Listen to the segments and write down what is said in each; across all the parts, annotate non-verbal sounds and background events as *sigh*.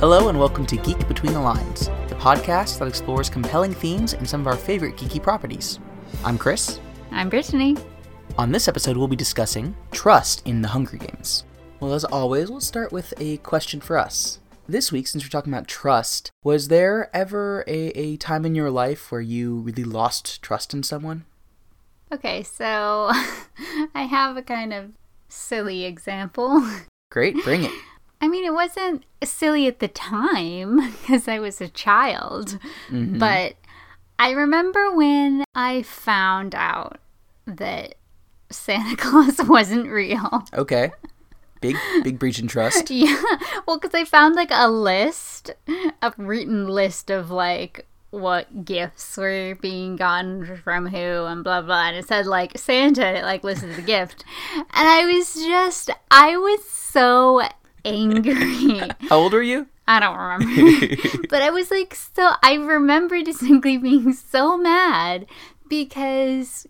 Hello and welcome to Geek Between the Lines, the podcast that explores compelling themes and some of our favorite geeky properties. I'm Chris. I'm Brittany. On this episode, we'll be discussing trust in the Hunger Games. Well, as always, we'll start with a question for us. This week, since we're talking about trust, was there ever a, a time in your life where you really lost trust in someone? Okay, so *laughs* I have a kind of silly example. Great, bring it. I mean, it wasn't silly at the time *laughs* because I was a child, Mhm. but I remember when I found out that Santa *laughs* Claus wasn't real. Okay. Big, big breach in trust. *laughs* Yeah, well, because I found like a list, a written list of like what gifts were being gotten from who and blah blah, and it said like Santa, it like listed the gift, and I was just, I was so angry. *laughs* How old are you? I don't remember, *laughs* but I was like, so I remember distinctly being so mad because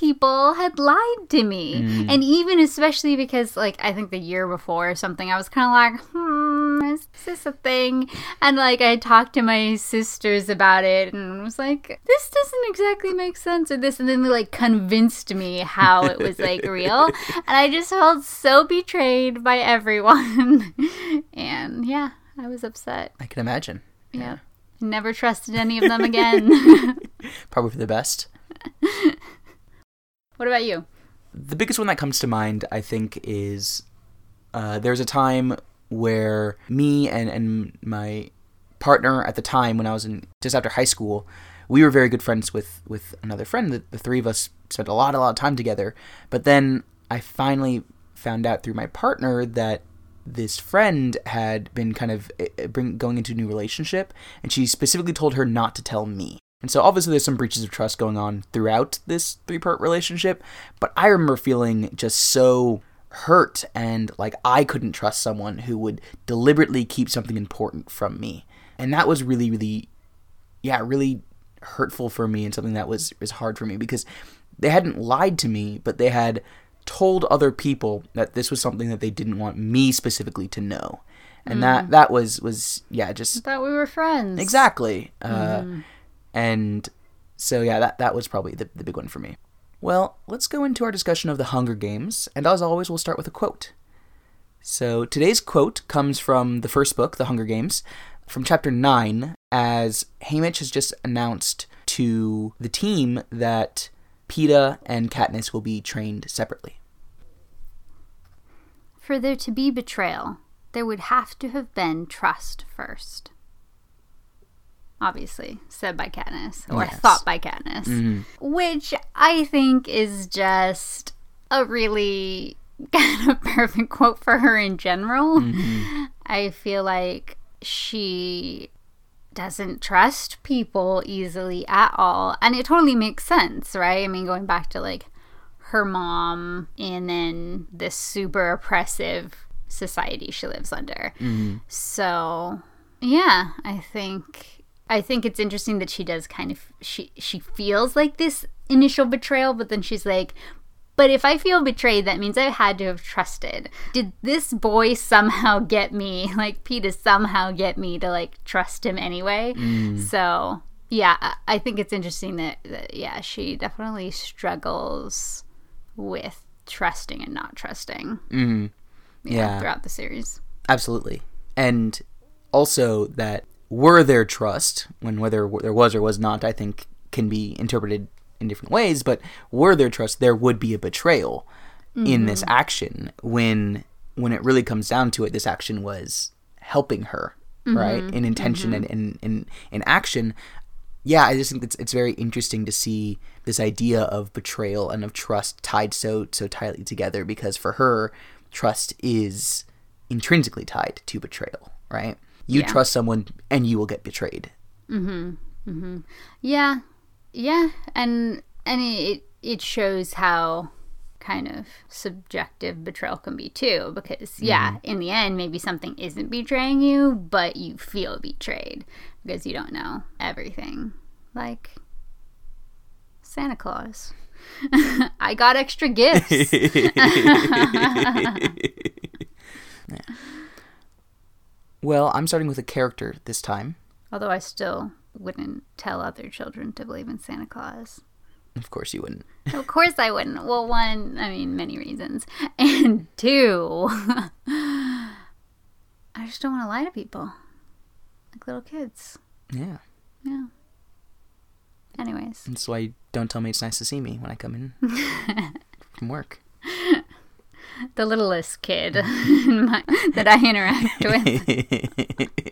people had lied to me. And even especially because like i think the year before or something i was kind of like hmm is this a thing? And like i talked to my sisters about it and was like this doesn't exactly make sense or this and then they like convinced me how it was like real. And i just felt so betrayed by everyone. *laughs* And yeah i was upset. I can imagine. yeah. Never trusted any of them again. *laughs* *laughs* Probably for the best. What about you the biggest one that comes to mind, I think, is uh, there's a time where me and, and my partner at the time, when I was in just after high school, we were very good friends with, with another friend. The, the three of us spent a lot, a lot of time together. But then I finally found out through my partner that this friend had been kind of uh, bring, going into a new relationship, and she specifically told her not to tell me. And so obviously there's some breaches of trust going on throughout this three-part relationship, but I remember feeling just so hurt and like I couldn't trust someone who would deliberately keep something important from me. And that was really really yeah, really hurtful for me and something that was was hard for me because they hadn't lied to me, but they had told other people that this was something that they didn't want me specifically to know. And that that was was yeah, just thought we were friends Exactly. Uh, And so, yeah, that, that was probably the, the big one for me. Well, let's go into our discussion of the Hunger Games. And as always, we'll start with a quote. So today's quote comes from the first book, The Hunger Games, from chapter 9, as Haymitch has just announced to the team that Peeta and Katniss will be trained separately. For there to be betrayal, there would have to have been trust first. Obviously, said by Katniss, or Yes. thought by Katniss. Mhm. Which I think is just a really *laughs* kind of perfect quote for her in general. I feel like she doesn't trust people easily at all. And it totally makes sense, right? I mean, going back to like her mom and then this super oppressive society she lives under. So, yeah, I think I think it's interesting that she does kind of she she feels like this initial betrayal, but then she's like, but if I feel betrayed, that means I had to have trusted. Did this boy somehow get me, *laughs* like Peeta somehow get me to like trust him anyway? So yeah, I- think it's interesting that, that yeah, she definitely struggles with trusting and not trusting. Mhm. Yeah, Yeah. throughout the series. Absolutely. And also that were there trust, when whether there was or was not, I think can be interpreted in different ways, but were there trust, there would be a betrayal in this mm-hmm. action when when it really comes down to it, this action was helping her, right? Mm-hmm. In intention and mm-hmm. in, in in action. Yeah, I just think it's it's very interesting to see this idea of betrayal and of trust tied so so tightly together because for her, trust is intrinsically tied to betrayal, right? You Yeah. trust someone and you will get betrayed. Mm-hmm. Mm-hmm. Yeah, yeah, and and it it shows how kind of subjective betrayal can be too. Because yeah, mm-hmm. in the end, maybe something isn't betraying you, but you feel betrayed because you don't know everything. Like Santa Claus. *laughs* I got extra gifts. *laughs* *laughs* Well, I'm starting with a character this time. Although I still wouldn't tell other children to believe in Santa Claus. Of course, you wouldn't. Of course I wouldn't. Well, one, I mean, many reasons. *laughs* And two, *laughs* I just don't want to lie to people. Like little kids. Yeah. Yeah. Anyways. That's why you don't tell me it's nice to see me when I come in *laughs* from work. *laughs* The littlest kid *laughs* my, that I interact *laughs* with.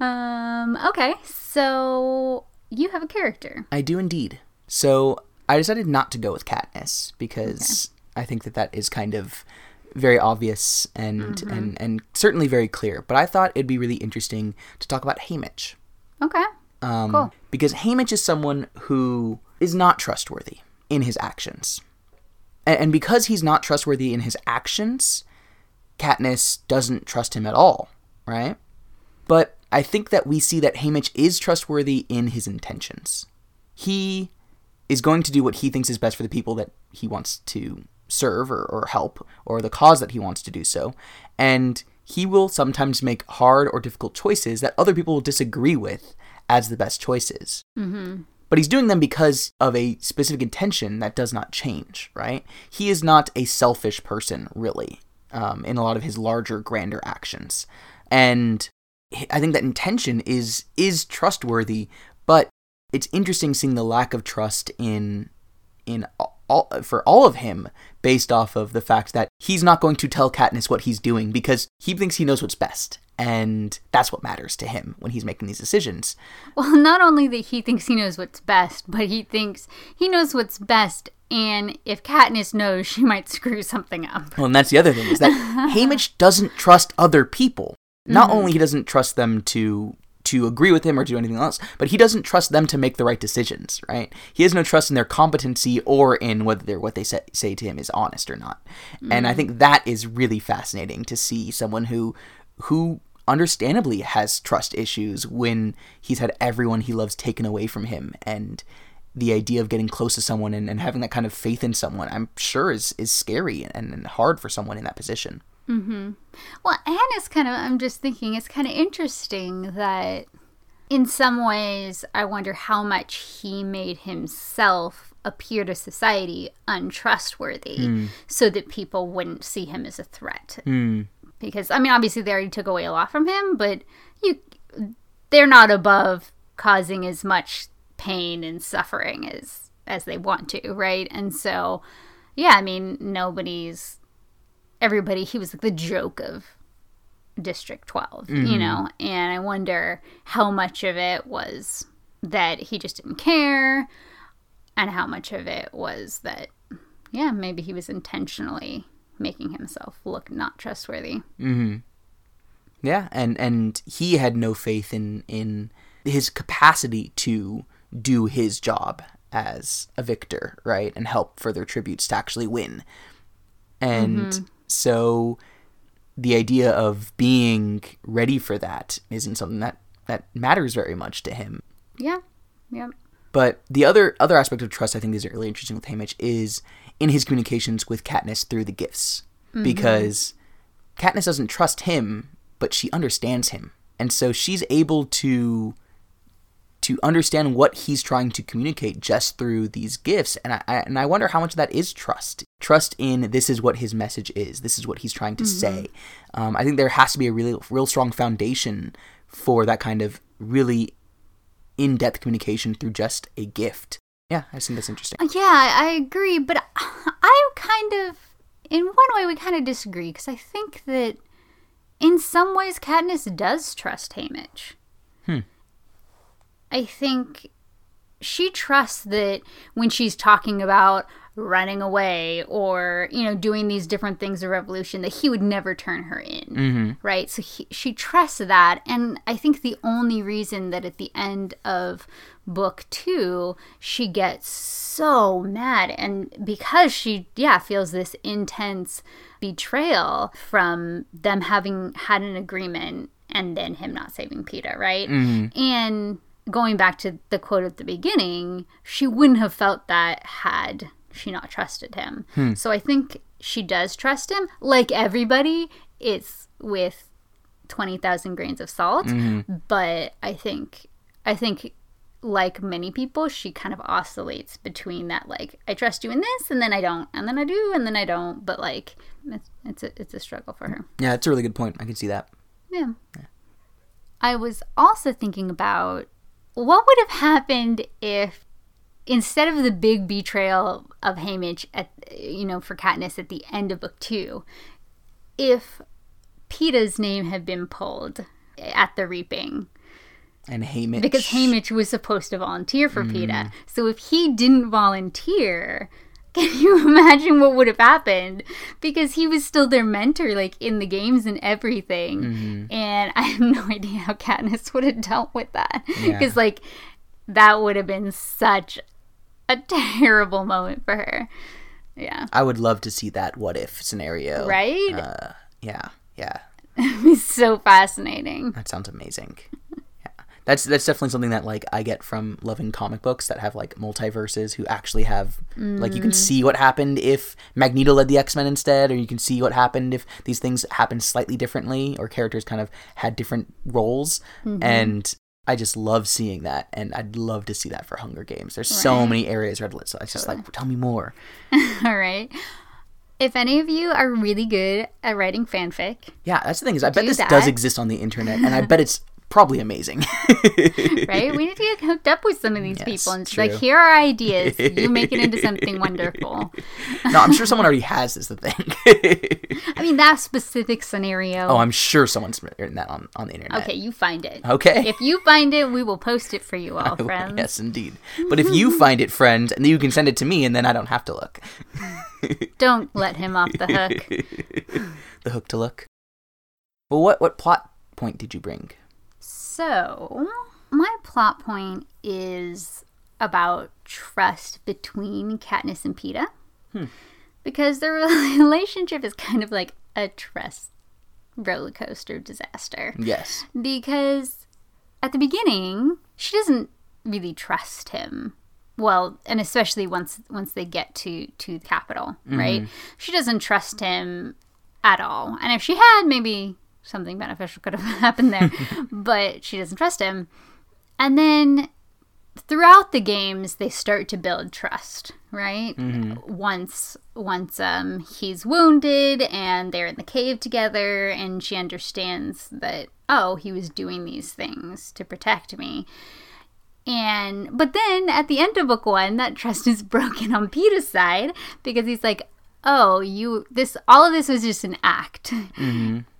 Um, okay, so you have a character. I do indeed. So I decided not to go with Katniss because I think that that is kind of very obvious and, and and certainly very clear. But I thought it'd be really interesting to talk about Haymitch. Okay. Um, Cool. Because Haymitch is someone who is not trustworthy in his actions. And, and because he's not trustworthy in his actions, Katniss doesn't trust him at all, right? But I think that we see that Haymitch is trustworthy in his intentions. He is going to do what he thinks is best for the people that he wants to serve or, or help, or the cause that he wants to do so. And he will sometimes make hard or difficult choices that other people will disagree with as the best choices. Mm-hmm. But he's doing them because of a specific intention that does not change, right? He is not a selfish person, really, um, in a lot of his larger, grander actions. And I think that intention is is trustworthy, but it's interesting seeing the lack of trust in in all, for all of him based off of the fact that he's not going to tell Katniss what he's doing because he thinks he knows what's best. And that's what matters to him when he's making these decisions. Well, not only that he thinks he knows what's best, but he thinks he knows what's best, and if Katniss knows, she might screw something up. Well, and that's the other thing is that *laughs* Haymitch doesn't trust other people. Not mm-hmm. only he doesn't trust them to to agree with him or do anything else, but he doesn't trust them to make the right decisions. Right? He has no trust in their competency or in whether what they say, say to him is honest or not. And I mm. think that is really fascinating to see someone who who understandably has trust issues when he's had everyone he loves taken away from him. And the idea of getting close to someone and, and having that kind of faith in someone i'm sure is is scary and, and hard for someone in that position. Mm-hmm. Well, and it's kind of, I'm just thinking, it's kind of interesting that in some ways, I wonder how much he made himself appear to society untrustworthy so that people wouldn't see him as a threat. Because, I mean, obviously, they already took away a lot from him, but you, they're not above causing as much pain and suffering as as they want to, right? And so, yeah, I mean, nobody's everybody he was like the joke of district 12 you mm-hmm. know and i wonder how much of it was that he just didn't care and how much of it was that yeah maybe he was intentionally making himself look not trustworthy. Hmm. yeah and and he had no faith in in his capacity to do his job as a victor right and help further tributes to actually win. And so the idea of being ready for that isn't something that that matters very much to him. Yeah yep But the other other aspect of trust I think is really interesting with Haymitch is in his communications with Katniss through the gifts. Because Katniss doesn't trust him, but she understands him. And so she's able to to understand what he's trying to communicate just through these gifts. And I, I and I wonder how much of that is trust. Trust in this is what his message is. This is what he's trying to say. Um, I think there has to be a really real strong foundation for that kind of really in-depth communication through just a gift yeah I think that's interesting yeah i agree but *sighs* i kind of in one way we kind of disagree because i think that in some ways katniss does trust Haymitch. Hmm. I think she trusts that when she's talking about running away or you know doing these different things of revolution that he would never turn her in mm-hmm. right? So he, she trusts that. And i think the only reason that at the end of book two she gets so mad and because she yeah feels this intense betrayal from them having had an agreement and then him not saving Peeta, right? Mm-hmm. And going back to the quote at the beginning, she wouldn't have felt that had she not trusted him. Hmm. So I think she does trust him. Like everybody, it's with 20,000 grains of salt. Mm-hmm. But I think, I think like many people, she kind of oscillates between that, like, I trust you in this, and then I don't, and then I do, and then I don't. But like, it's, it's, a, it's a struggle for her. Yeah, it's a really good point. I can see that. Yeah. I was also thinking about what would have happened if instead of the big betrayal of Haymitch at you know for Katniss at the end of book 2 if Peeta's name had been pulled at the reaping And Haymitch. because Haymitch was supposed to volunteer for Peeta. Mm. So if he didn't volunteer, *laughs* can you imagine what would have happened? Because he was still their mentor, like in the games and everything. Mm-hmm. And I have *laughs* no idea how Katniss would have dealt with that. Yeah. Because, like, that would have been such a *laughs* terrible moment for her. Yeah. I would love to see that what if scenario. Right? Uh, yeah, yeah. *laughs* It'd be so fascinating. That sounds amazing. Yeah. That's that's definitely something that like I get from loving comic books that have like multiverses who actually have like you can see what happened if Magneto led the X-Men instead or you can see what happened if these things happened slightly differently or characters kind of had different roles and I just love seeing that and I'd love to see that for Hunger Games. There's so many areas where it's just like tell me more. *laughs* All right. If any of you are really good at writing fanfic, Yeah, that's the thing is I bet this that. does exist on the internet and I bet it's *laughs* probably amazing. *laughs* right? We need to get hooked up with some of these Yes, people and just like, here are ideas. You *laughs* make it into something wonderful. *laughs* no, I'm sure someone already has this the thing. I mean, that specific scenario. oh, I'm sure someone's written that on, on the internet. okay, you find it. Okay. If you find it, we will post it for you all, friends. Yes, indeed. But if you find it, friends, and then you can send it to me, and then I don't have to look. Don't let him off the hook. The hook to look. Well, what what plot point did you bring? So, my plot point is about trust between Katniss and Peeta. Hmm. Because their *laughs* relationship is kind of like a trust roller coaster disaster. Yes. because at the beginning she doesn't really trust him well and especially once once they get to to the Capitol right mm-hmm. she doesn't trust him at all and if she had maybe something beneficial could have *laughs* happened there *laughs* but she doesn't trust him. And then throughout the games they start to build trust right? Once once um he's wounded and they're in the cave together and she understands that oh he was doing these things to protect me. And but then at the end of book one that *laughs* trust is broken on Peeta's side because he's like oh you this all of this was just an act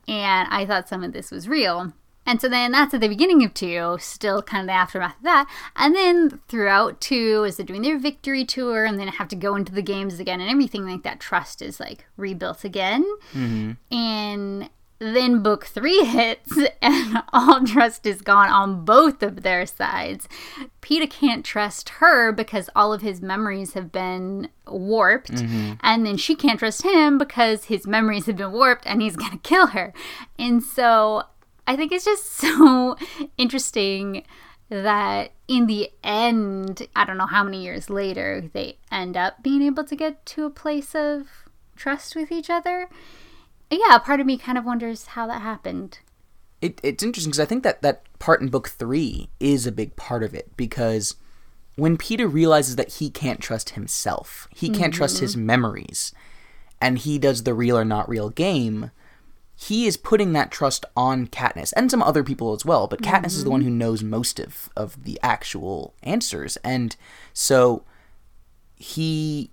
and I thought some of this was real. And so then that's at the beginning of two, still kind of the aftermath of that. And then throughout two, as they're doing their victory tour and then have to go into the games again and everything like that, trust is like rebuilt again. Mm-hmm. And then book three hits *laughs* and all trust is gone on both of their sides. Peeta can't trust her because all of his memories have been warped. Mm-hmm. And then she can't trust him because his memories have been warped and he's *laughs* going to kill her. And so I think it's just *laughs* so interesting that in the end, I don't know how many years later, they end up being able to get to a place of trust with each other. Yeah, part of me kind of wonders how that happened. It, it's interesting because I think that that part in book three is a big part of it because when Peeta realizes that he can't trust himself, he can't trust his mm-hmm. memories, and he does the real or not real game, he is putting that trust on Katniss and some other people as well. But Katniss is the one mm-hmm. who knows most of of the actual answers, and so he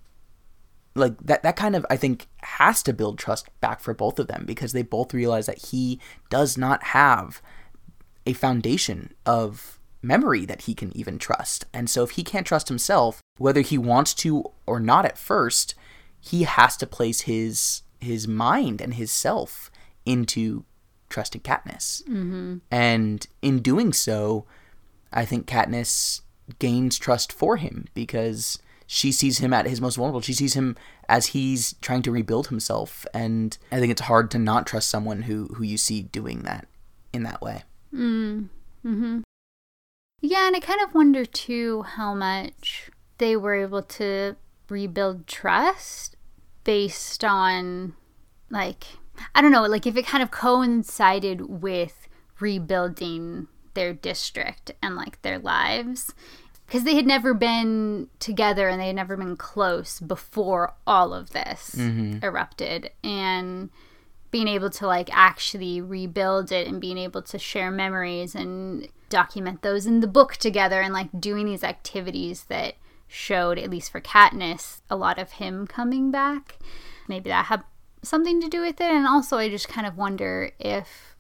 like that that kind of I think has to build trust back for both of them because they both realize that he does not have a foundation of memory that he can even trust. And so if he can't trust himself, whether he wants to or not at first, he has to place his his mind and his self into trusting Katniss. Mm-hmm. And in doing so, I think Katniss gains trust for him because she sees him at his most vulnerable. She sees him as he's trying to rebuild himself, and I think it's hard to not trust someone who who you see doing that in that way. Hmm. Yeah, and I kind of wonder too how much they were able to rebuild trust based on like I don't know, like if it kind of coincided with rebuilding their district and like their lives because they had never been together and they had never been close before all of this mm-hmm. erupted. And being able to like actually rebuild it and being able to share memories and document those in the book together and like doing these activities that showed at least for Katniss a lot of him coming back maybe that had something to do with it. And also I just kind of wonder if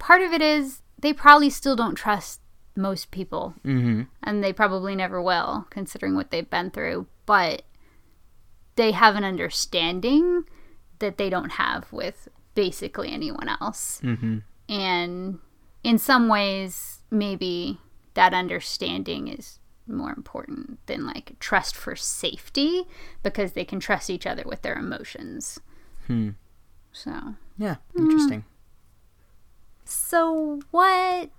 part of it is they probably still don't trust most people Mm-hmm. and they probably never will considering what they've been through but they have an understanding that they don't have with basically anyone else Mm-hmm. and in some ways maybe that understanding is more important than like trust for safety because they can trust each other with their emotions Hmm. so Yeah. Interesting. so what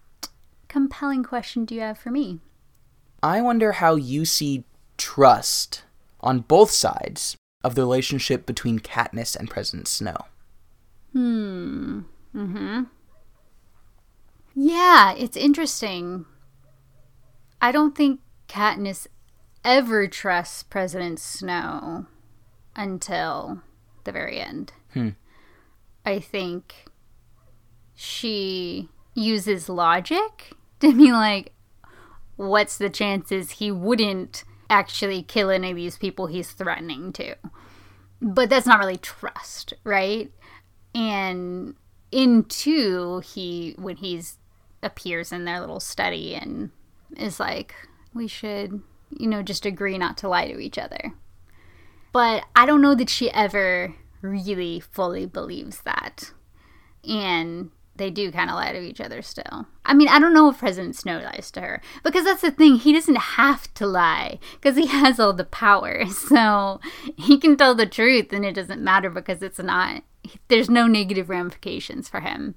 compelling question do you have for me I wonder how you see trust on both sides of the relationship between Katniss and President Snow. Hmm. Mm-hmm. Yeah, it's interesting. I don't think Katniss ever trusts President Snow until the very end. Hmm. I think she uses logic to be like, what's the chances he wouldn't actually kill any of these people he's threatening to? But that's not really trust, right? And in two, he when he's appears in their little study and is like, we should, you know, just agree not to lie to each other. But I don't know that she ever really fully believes that. And they do kind of lie to each other still. I mean, I don't know if President Snow lies to her because that's the thing. He doesn't have to lie because he has all the power. *laughs* So he can tell the truth and it doesn't matter because it's not, there's no negative ramifications for him.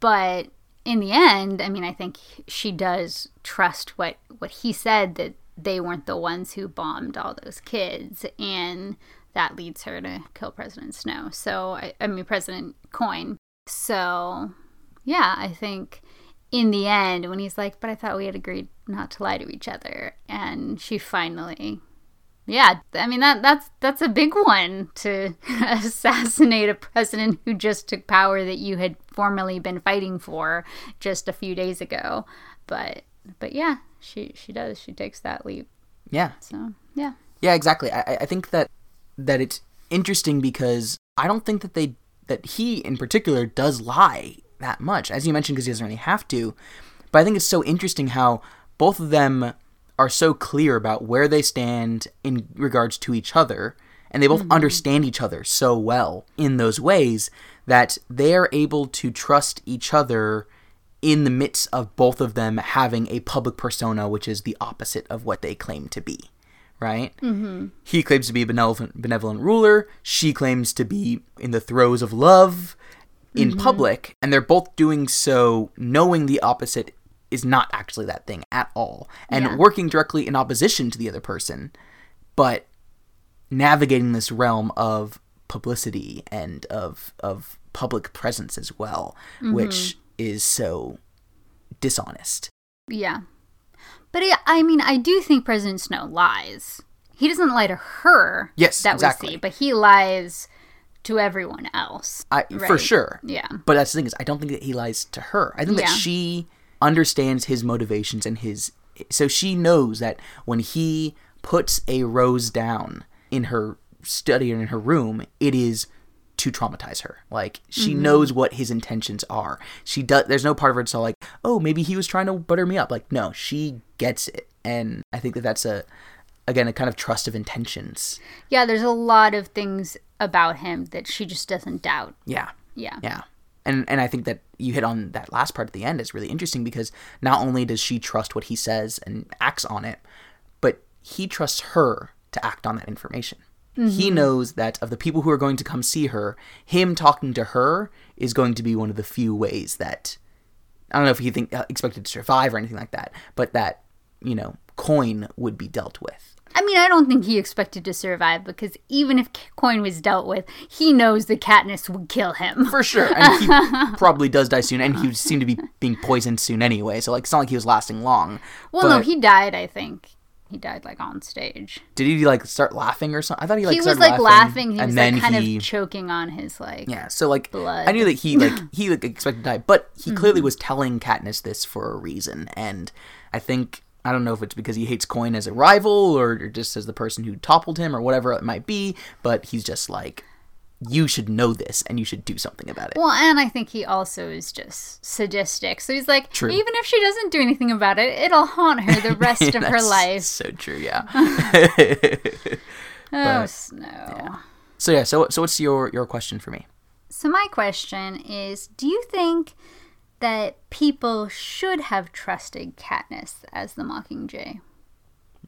But in the end, I mean, I think she does trust what, what he said that they weren't the ones who bombed all those kids. And that leads her to kill President Snow. So, I, I mean, President Coin. So, yeah, I think in the end, when he's like, but I thought we had agreed not to lie to each other, and she finally, yeah, I mean that that's that's a big one to *laughs* assassinate a president who just took power that you had formerly been fighting for just a few days ago. But but yeah, she she does. She takes that leap. Yeah. So yeah, Yeah, exactly. I, I think that that it's interesting because I don't think that they that he in particular does lie that much, as you mentioned, because he doesn't really have to. But I think it's so interesting how both of them are so clear about where they stand in regards to each other, and they both mm-hmm. understand each other so well in those ways that they are able to trust each other in the midst of both of them having a public persona, which is the opposite of what they claim to be right? Mm-hmm. He claims to be a benevolent, benevolent ruler. She claims to be in the throes of love in public, and they're both doing so knowing the opposite is not actually that thing at all, and Yeah. working directly in opposition to the other person, but navigating this realm of publicity and of of public presence as well, which is so dishonest. yeah. But I, I mean, I do think President Snow lies. He doesn't lie to her. Yes, that exactly. we see, but he lies to everyone else. I for sure. Yeah. But that's the thing is, I don't think that he lies to her. I think that she understands his motivations and his. So she knows that when he puts a rose down in her study or in her room, it is to traumatize her. Like she Mm-hmm. knows what his intentions are. She does. There's no part of her that's all like, oh, maybe he was trying to butter me up. Like no, she gets it, and I think that that's a, again, a kind of trust of intentions. Yeah, there's a lot of things about him that she just doesn't doubt. Yeah. Yeah. Yeah. And and I think that you hit on that last part at the end is really interesting because not only does she trust what he says and acts on it, but he trusts her to act on that information. He knows that of the people who are going to come see her, him talking to her is going to be one of the few ways that I don't know if he think uh, expected to survive or anything like that, but that you know coin would be dealt with. I mean, I don't think he expected to survive because even if Coin was dealt with, he knows the Katniss would kill him. For sure. And he *laughs* probably does die soon, and he seemed to be being poisoned soon anyway, so like it's not like he was lasting long. Well, no, he died, I think. He died like on stage. Did he like start laughing or something? I thought he like he was like laughing, laughing, he was and like then kind he of choking on his like Yeah, so like blood. I knew that he like *laughs* he like expected to die, but he Mm-hmm. clearly was telling Katniss this for a reason, and I think I don't know if it's because he hates Coin as a rival or, or just as the person who toppled him or whatever it might be, but he's just like, you should know this and you should do something about it. Well, and I think he also is just sadistic. So he's like, True. even if she doesn't do anything about it, it'll haunt her the rest *laughs* of her life. So true, yeah. *laughs* *laughs* Oh, Snow. so yeah, so so what's your your question for me? So my question is, do you think that people should have trusted Katniss as the Mockingjay?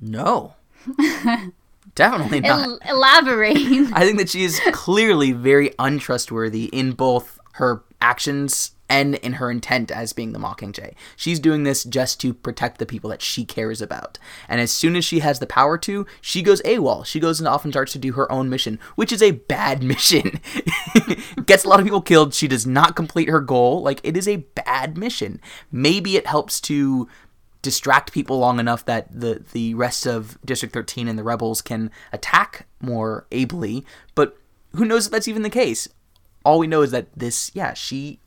No. *laughs* Definitely not. El- elaborate. *laughs* I think that she is clearly very untrustworthy in both her actions and in her intent as being the Mockingjay. She's doing this just to protect the people that she cares about. And as soon as she has the power to, she goes AWOL. She goes and often starts to do her own mission, which is a bad *laughs* mission. *laughs* Gets a lot of people killed. She does not complete her goal. Like, it is a bad mission. Maybe it helps to distract people long enough that the the rest of District 13 and the rebels can attack more ably, but who knows if that's even the case? All we know is that this, yeah, she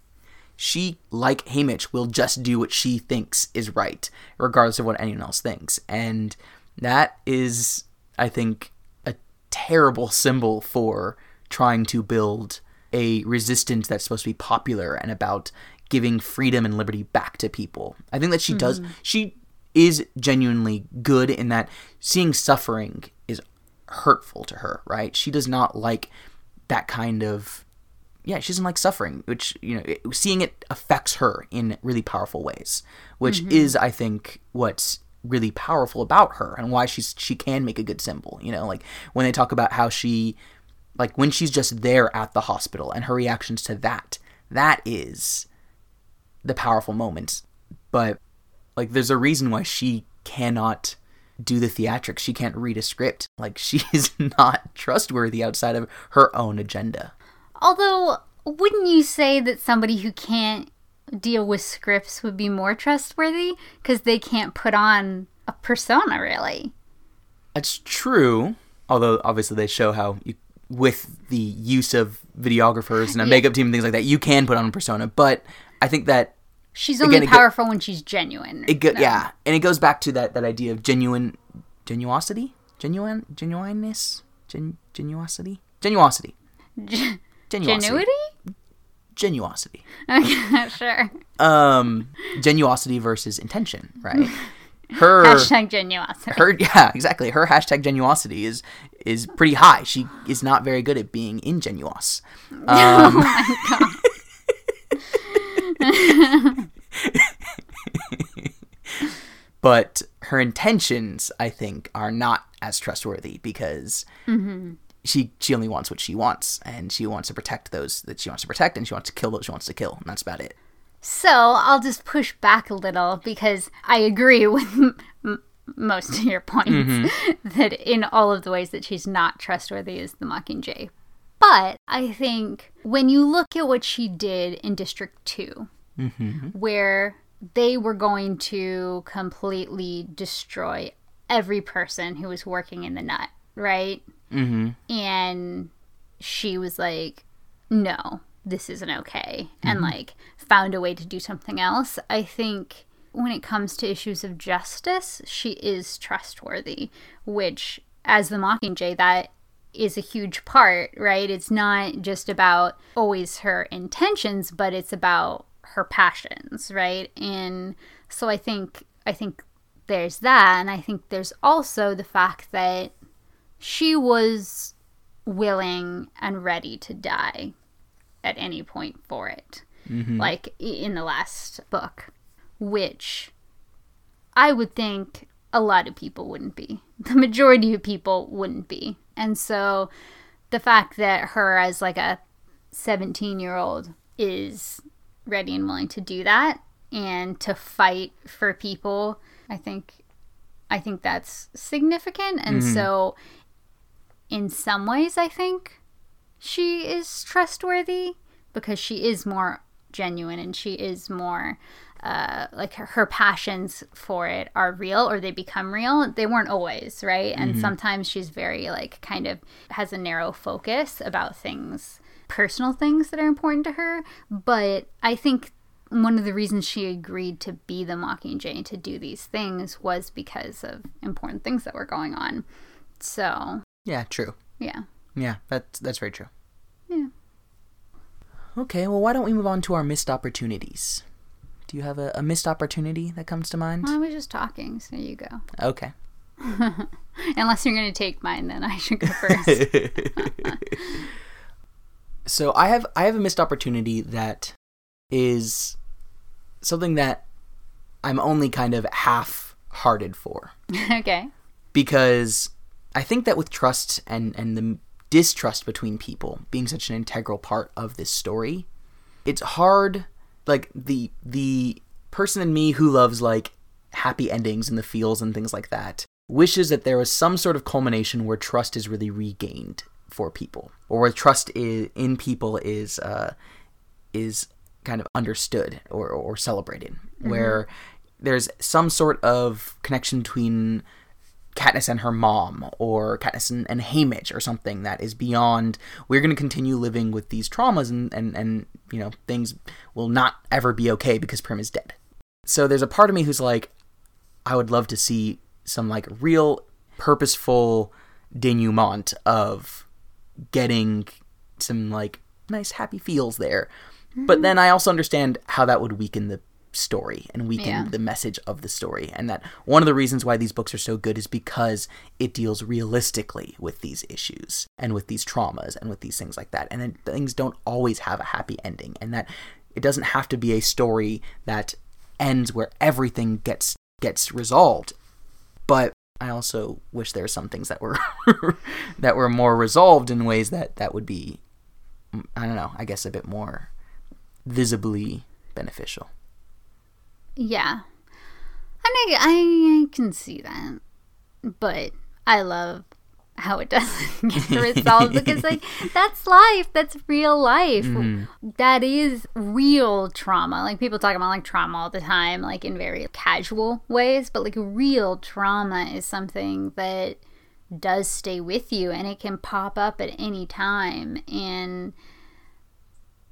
she like Haymitch, will just do what she thinks is right, regardless of what anyone else thinks. And that is I think a terrible symbol for trying to build a resistance that's supposed to be popular and about giving freedom and liberty back to people. I think that she does hmm. she is genuinely good in that seeing suffering is hurtful to her, right? She does not like that kind of yeah, she doesn't like suffering, which you know, it, seeing it affects her in really powerful ways, which mm-hmm. is, I think, what's really powerful about her and why she's she can make a good symbol. You know, like when they talk about how she, like when she's just there at the hospital and her reactions to that, that is the powerful moment. But like, there's a reason why she cannot do the theatrics. She can't read a script. Like, *laughs* she is not trustworthy outside of her own agenda. Although, wouldn't you say that somebody who can't deal with scripts would be more trustworthy because they can't put on a persona, really? That's true. Although obviously they show how you, with the use of videographers and a makeup team and things like that, you can put on a persona. But I think that She's only Again, it go- powerful when she's genuine. it go, No. yeah, and it goes back to that that idea of genuine, genuosity, genuine, genuineness, gen, genuosity, genuosity, *laughs* genuosity, Genuity? genuosity. Okay, *laughs* sure. Um, genuosity versus intention, right? *laughs* Her Hashtag genuosity. her yeah exactly her hashtag genuosity is is pretty high she is not very good at being ingenuous *laughs* um, but her intentions i think are not as trustworthy because she she only wants what she wants and she wants to protect those that she wants to protect and she wants to kill those she wants to kill and that's about it So I'll just push back a little because I agree *laughs* with m- most of your points Mm-hmm. *laughs* that in all of the ways that she's not trustworthy as the Mockingjay. But I think when you look at what she did in District 2, Mm-hmm. where they were going to completely destroy every person who was working in the nut, right? Mm-hmm. And she was like no this isn't okay and like found a way to do something else. I think when it comes to issues of justice she is trustworthy which as the mockingjay that is a huge part right? It's not just about always her intentions but it's about her passions right? And so i think i think there's that and i think there's also the fact that she was willing and ready to die at any point for it. Mm-hmm. Like in the last book which i would think a lot of people wouldn't be. The majority of people wouldn't be. And so the fact that her as like a 17 year old is ready and willing to do that and to fight for people i think I think that's significant. And mm-hmm. so, in some ways, I think she is trustworthy because she is more genuine and she is more uh, like her, her passions for it are real or they become real. They weren't always, right? And sometimes she's very, like, kind of has a narrow focus about things, personal things that are important to her. But I think one of the reasons she agreed to be the Mockingjay to do these things was because of important things that were going on. So, Yeah, true. yeah. Yeah, that's that's very true. Yeah. Okay, well, why don't we move on to our missed opportunities? Do you have a, a missed opportunity that comes to mind? I was just talking, so you go. *laughs* Okay. Unless you're going to take mine, then I should go first. *laughs* so I have I have a missed opportunity that is something that I'm only kind of half-hearted for *laughs* okay. because I think that with trust and and the distrust between people being such an integral part of this story, it's hard like the the person in me who loves like happy endings and the feels and things like that wishes that there was some sort of culmination where trust is really regained for people or where trust is, in people is uh, is kind of understood or, or celebrated where there's some sort of connection between Katniss and her mom, or Katniss and, and Haymitch, or something that is beyond. We're going to continue living with these traumas, and, and and you know things will not ever be okay because Prim is dead. So there's a part of me who's like, I would love to see some like real purposeful denouement of getting some like nice happy feels there. But mm-hmm. then I also understand how that would weaken the story and weaken Yeah. the message of the story. And that one of the reasons why these books are so good is because it deals realistically with these issues and with these traumas and with these things like that. And then things don't always have a happy ending. And that it doesn't have to be a story that ends where everything gets gets resolved. But I also wish there were some things that were *laughs* that were more resolved in ways that that would be I don't know I guess a bit more visibly beneficial Yeah. And I, I, can see that. But I love how it *laughs* doesn't get *laughs* resolved because, like, that's life. That's real life. Mm-hmm. That is real trauma. Like, people talk about, like, trauma all the time, like, in very casual ways. But, like, real trauma is something that does stay with you and it can pop up at any time. And,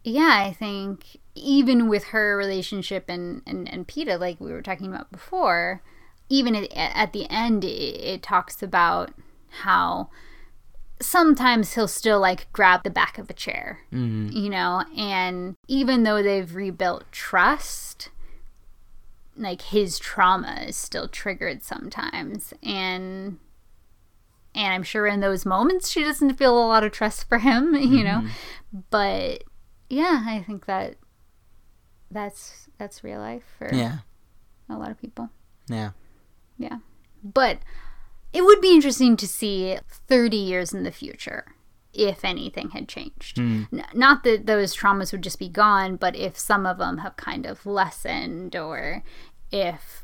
yeah, I think even with her relationship and, and, and Peeta, like we were talking about before, even at, at the end, it, it talks about how sometimes he'll still like grab the back of a chair, mm-hmm. you know, and even though they've rebuilt trust, like his trauma is still triggered sometimes. And and I'm sure in those moments she doesn't feel a lot of trust for him, *laughs* you know. Mm-hmm. But yeah, I think that that's that's real life for yeah a lot of people. yeah Yeah. But it would be interesting to see 30 years in the future if anything had changed. Hmm. N- not that those traumas would just be gone, but if some of them have kind of lessened or if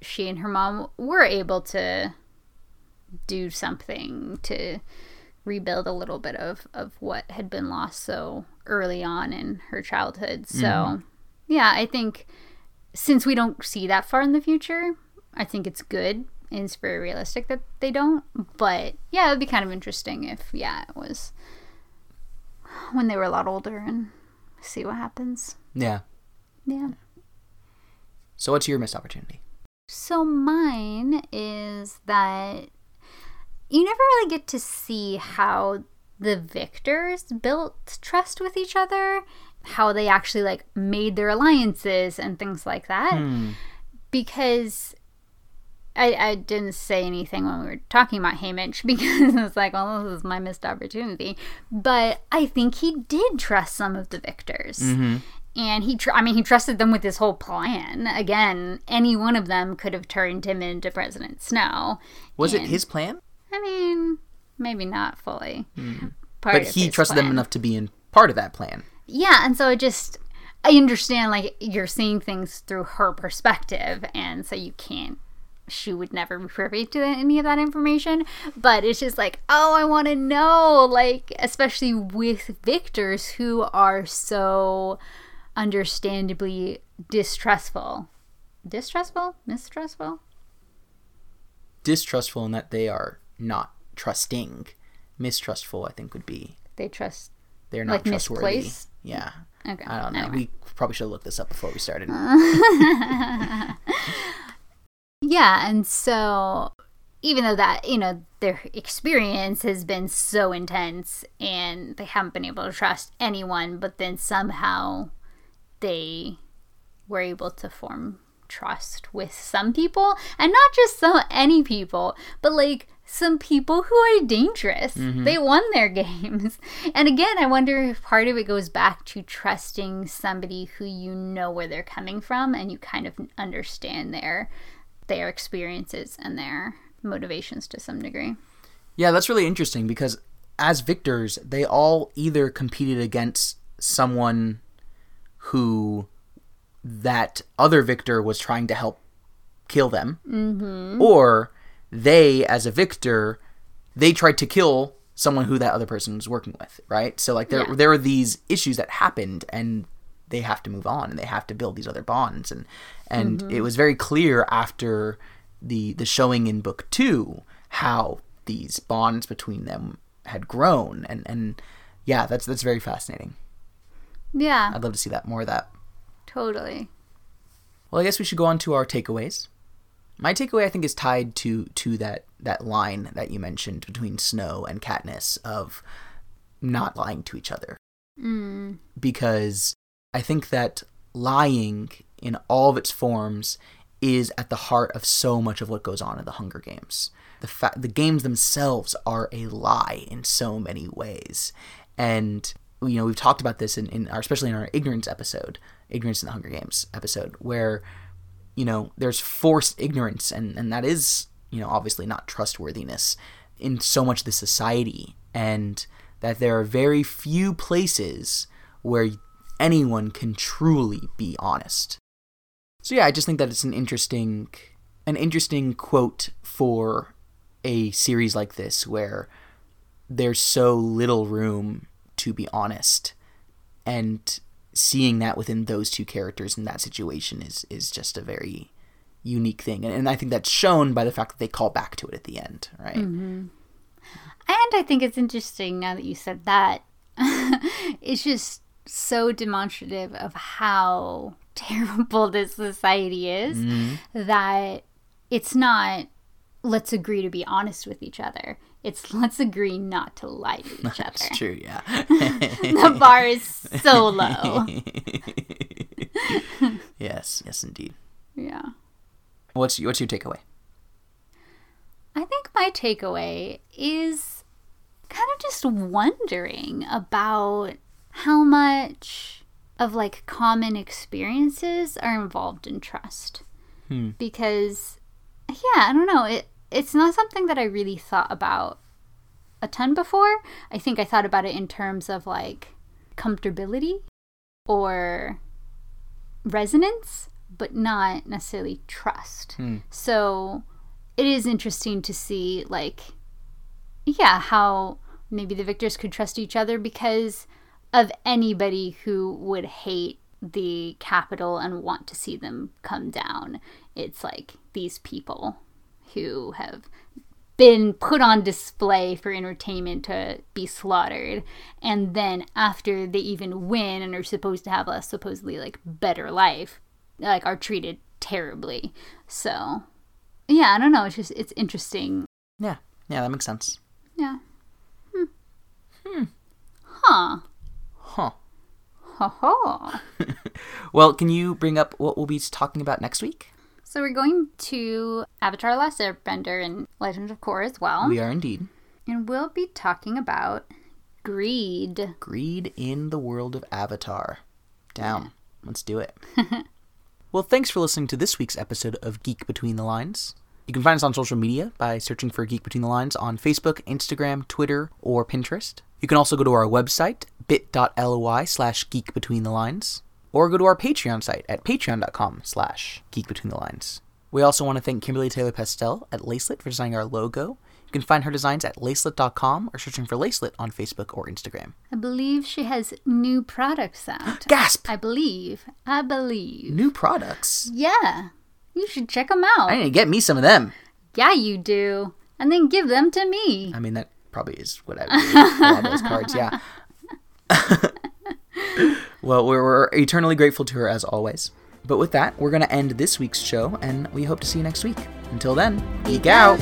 she and her mom were able to do something to rebuild a little bit of, of what had been lost so early on in her childhood. So, mm-hmm. Yeah, I think since we don't see that far in the future, I think it's good and it's very realistic that they don't. But yeah, it would be kind of interesting if, yeah, it was when they were a lot older and see what happens. yeah Yeah. so what's your missed opportunity So mine is that you never really get to see how the victors built trust with each other, how they actually like made their alliances and things like that. Hmm. Because I, I didn't say anything when we were talking about Haymitch *laughs* because it's like, well, this is my missed opportunity. But I think he did trust some of the victors. Mm-hmm. And he, tr- I mean, he trusted them with his whole plan. Again, any one of them could have turned him into President Snow. was it his plan I mean, maybe not fully. Hmm. Part but he trusted them enough to be in part of that plan Yeah, and so it just I understand like you're seeing things through her perspective and so you can't she would never be privy to any of that information. But it's just like, oh, I want to know, like, especially with victors who are so understandably distrustful. Distrustful? Mistrustful? Distrustful in that they are not trusting. Mistrustful, I think, would be They trust. they're not Like trustworthy. misplaced? Yeah. Okay. I don't know. anyway. We probably should have looked this up before we started. *laughs* Yeah, and so even though that, you know, their experience has been so intense and they haven't been able to trust anyone, but then somehow they were able to form trust with some people and not just so any people, but like some people who are dangerous. They won their *laughs* games. And again, I wonder if part of it goes back to trusting somebody who you know where they're coming from and you kind of understand their their experiences and their motivations to some degree. Yeah, that's really interesting because as victors, they all either competed against someone who that other victor was trying to help kill them, mm-hmm. or they, as a victor, they tried to kill someone who that other person was working with, right? So like there Yeah. there are these issues that happened, and they have to move on, and they have to build these other bonds, and and mm-hmm. it was very clear after the the showing in book two how these bonds between them had grown, and and yeah, that's that's very fascinating. Yeah, I'd love to see that more of that. totally. Well, I guess we should go on to our takeaways. My takeaway, I think, is tied to to that that line that you mentioned between Snow and Katniss of not lying to each other, Mm, because I think that lying in all of its forms is at the heart of so much of what goes on in the Hunger Games. The fa- the games themselves are a lie in so many ways, and you know we've talked about this in, in our especially in our ignorance episode, ignorance in the Hunger Games episode, where you know there's forced ignorance, and and that is you know obviously not trustworthiness in so much the society, and that there are very few places where anyone can truly be honest. So yeah, I just think that it's an interesting an interesting quote for a series like this where there's so little room to be honest and seeing that within those two characters in that situation is is just a very unique thing and, and i think that's shown by the fact that they call back to it at the end right mm-hmm. And I think it's interesting now that you said that. *laughs* it's just so demonstrative of how *laughs* terrible this society is mm-hmm. that it's not let's agree to be honest with each other. It's *laughs* let's agree not to lie to each *laughs* other. it's true yeah *laughs* The bar is so low. yes yes indeed Yeah. what's what's your takeaway I think my takeaway is kind of just wondering about how much of like common experiences are involved in trust. Hmm. Because yeah, I don't know, it it's not something that I really thought about a ton before. I think I thought about it in terms of like comfortability or resonance, but not necessarily trust. Hmm. So it is interesting to see like yeah how maybe the victors could trust each other because of anybody who would hate the Capitol and want to see them come down it's like these people who have been put on display for entertainment to be slaughtered and then after they even win and are supposed to have a supposedly like better life like are treated terribly so yeah, I don't know. It's just it's interesting. yeah yeah that makes sense Yeah. Hmm. Hmm. Huh. huh Ho ho. *laughs* well can you bring up what we'll be talking about next week So we're going to Avatar: Last Airbender and Legend of Korra as well, we are indeed and we'll be talking about greed. Greed in the world of Avatar. Down. Let's do it. *laughs* well, thanks for listening to this week's episode of Geek Between the Lines. You can find us on social media by searching for Geek Between the Lines on Facebook, Instagram, Twitter, or Pinterest. You can also go to our website, bit.ly slash geek between the lines, or go to our Patreon site at patreon.com slash geek between the lines. We also want to thank Kimberly Taylor Pastel at Lacelit for designing our logo. You can find her designs at lacelit.com or searching for Lacelit on Facebook or Instagram. I believe she has new products out. Gasp! I believe. I believe. New products. Yeah. You should check them out. I need to get me some of them. Yeah, you do. And then give them to me. I mean, that probably is what I would do. all those cards, yeah. *laughs* *laughs* well, we're, we're eternally grateful to her as always. But with that, we're going to end this week's show, and we hope to see you next week. Until then, geek out.